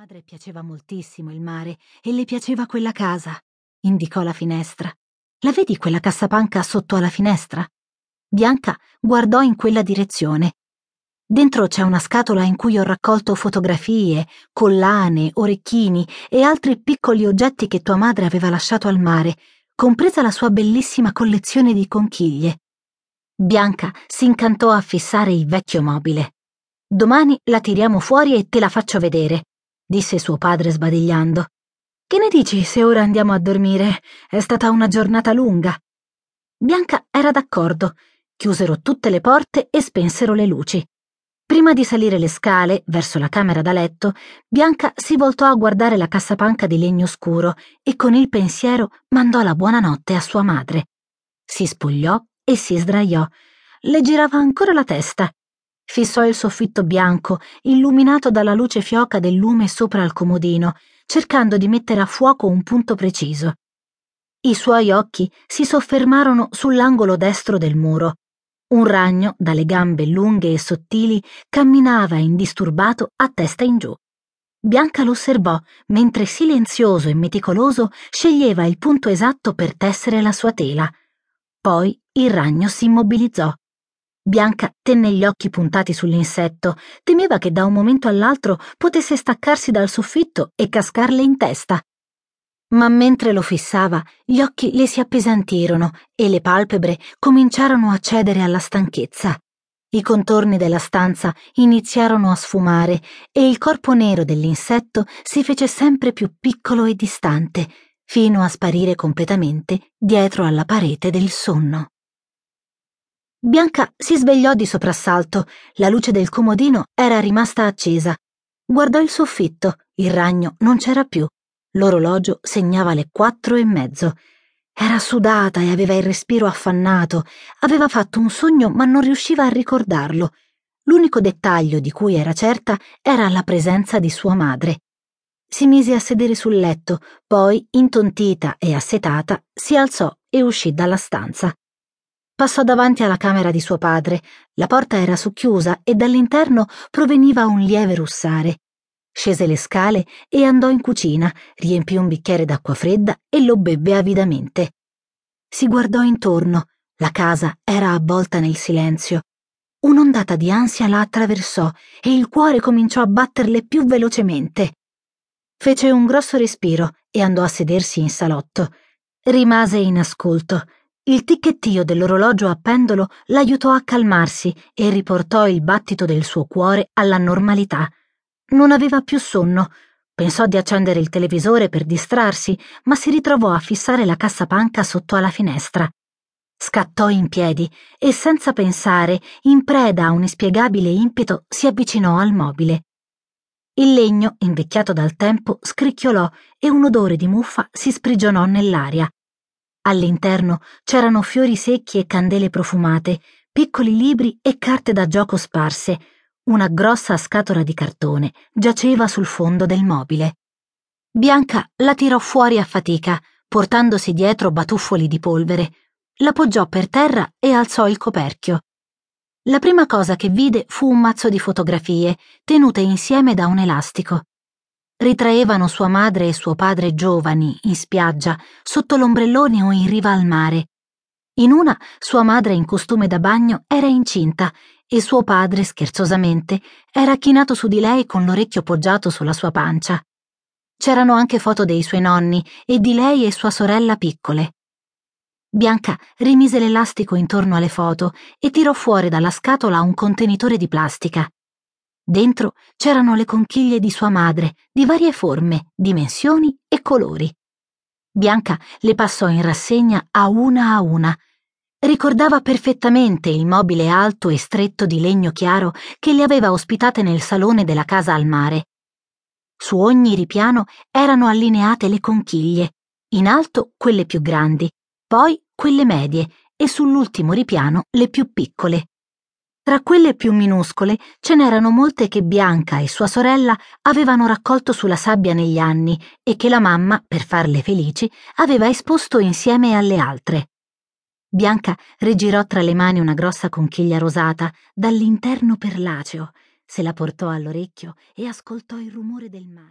madre piaceva moltissimo il mare e le piaceva quella casa, indicò la finestra. La vedi quella cassapanca sotto alla finestra? Bianca guardò in quella direzione. Dentro c'è una scatola in cui ho raccolto fotografie, collane, orecchini e altri piccoli oggetti che tua madre aveva lasciato al mare, compresa la sua bellissima collezione di conchiglie. Bianca si incantò a fissare il vecchio mobile. Domani la tiriamo fuori e te la faccio vedere disse suo padre sbadigliando. Che ne dici se ora andiamo a dormire? È stata una giornata lunga. Bianca era d'accordo. Chiusero tutte le porte e spensero le luci. Prima di salire le scale verso la camera da letto, Bianca si voltò a guardare la cassapanca di legno scuro e con il pensiero mandò la buonanotte a sua madre. Si spogliò e si sdraiò. Le girava ancora la testa Fissò il soffitto bianco, illuminato dalla luce fioca del lume sopra il comodino, cercando di mettere a fuoco un punto preciso. I suoi occhi si soffermarono sull'angolo destro del muro. Un ragno, dalle gambe lunghe e sottili, camminava indisturbato a testa in giù. Bianca lo osservò mentre silenzioso e meticoloso sceglieva il punto esatto per tessere la sua tela. Poi il ragno si immobilizzò. Bianca tenne gli occhi puntati sull'insetto, temeva che da un momento all'altro potesse staccarsi dal soffitto e cascarle in testa. Ma mentre lo fissava, gli occhi le si appesantirono e le palpebre cominciarono a cedere alla stanchezza. I contorni della stanza iniziarono a sfumare e il corpo nero dell'insetto si fece sempre più piccolo e distante, fino a sparire completamente dietro alla parete del sonno. Bianca si svegliò di soprassalto. La luce del comodino era rimasta accesa. Guardò il soffitto. Il ragno non c'era più. L'orologio segnava le quattro e mezzo. Era sudata e aveva il respiro affannato. Aveva fatto un sogno ma non riusciva a ricordarlo. L'unico dettaglio di cui era certa era la presenza di sua madre. Si mise a sedere sul letto, poi, intontita e assetata, si alzò e uscì dalla stanza. Passò davanti alla camera di suo padre. La porta era socchiusa e dall'interno proveniva un lieve russare. Scese le scale e andò in cucina, riempì un bicchiere d'acqua fredda e lo bevve avidamente. Si guardò intorno. La casa era avvolta nel silenzio. Un'ondata di ansia la attraversò e il cuore cominciò a batterle più velocemente. Fece un grosso respiro e andò a sedersi in salotto. Rimase in ascolto. Il ticchettio dell'orologio a pendolo l'aiutò a calmarsi e riportò il battito del suo cuore alla normalità. Non aveva più sonno. Pensò di accendere il televisore per distrarsi, ma si ritrovò a fissare la cassapanca sotto alla finestra. Scattò in piedi e senza pensare, in preda a un inspiegabile impeto, si avvicinò al mobile. Il legno, invecchiato dal tempo, scricchiolò e un odore di muffa si sprigionò nell'aria. All'interno c'erano fiori secchi e candele profumate, piccoli libri e carte da gioco sparse. Una grossa scatola di cartone giaceva sul fondo del mobile. Bianca la tirò fuori a fatica, portandosi dietro batuffoli di polvere. La poggiò per terra e alzò il coperchio. La prima cosa che vide fu un mazzo di fotografie, tenute insieme da un elastico ritraevano sua madre e suo padre giovani, in spiaggia, sotto l'ombrellone o in riva al mare. In una, sua madre in costume da bagno era incinta e suo padre, scherzosamente, era chinato su di lei con l'orecchio poggiato sulla sua pancia. C'erano anche foto dei suoi nonni e di lei e sua sorella piccole. Bianca rimise l'elastico intorno alle foto e tirò fuori dalla scatola un contenitore di plastica. Dentro c'erano le conchiglie di sua madre, di varie forme, dimensioni e colori. Bianca le passò in rassegna a una a una. Ricordava perfettamente il mobile alto e stretto di legno chiaro che le aveva ospitate nel salone della casa al mare. Su ogni ripiano erano allineate le conchiglie, in alto quelle più grandi, poi quelle medie e sull'ultimo ripiano le più piccole. Tra quelle più minuscole ce n'erano molte che Bianca e sua sorella avevano raccolto sulla sabbia negli anni e che la mamma, per farle felici, aveva esposto insieme alle altre. Bianca rigirò tra le mani una grossa conchiglia rosata, dall'interno perlaceo, se la portò all'orecchio e ascoltò il rumore del mare.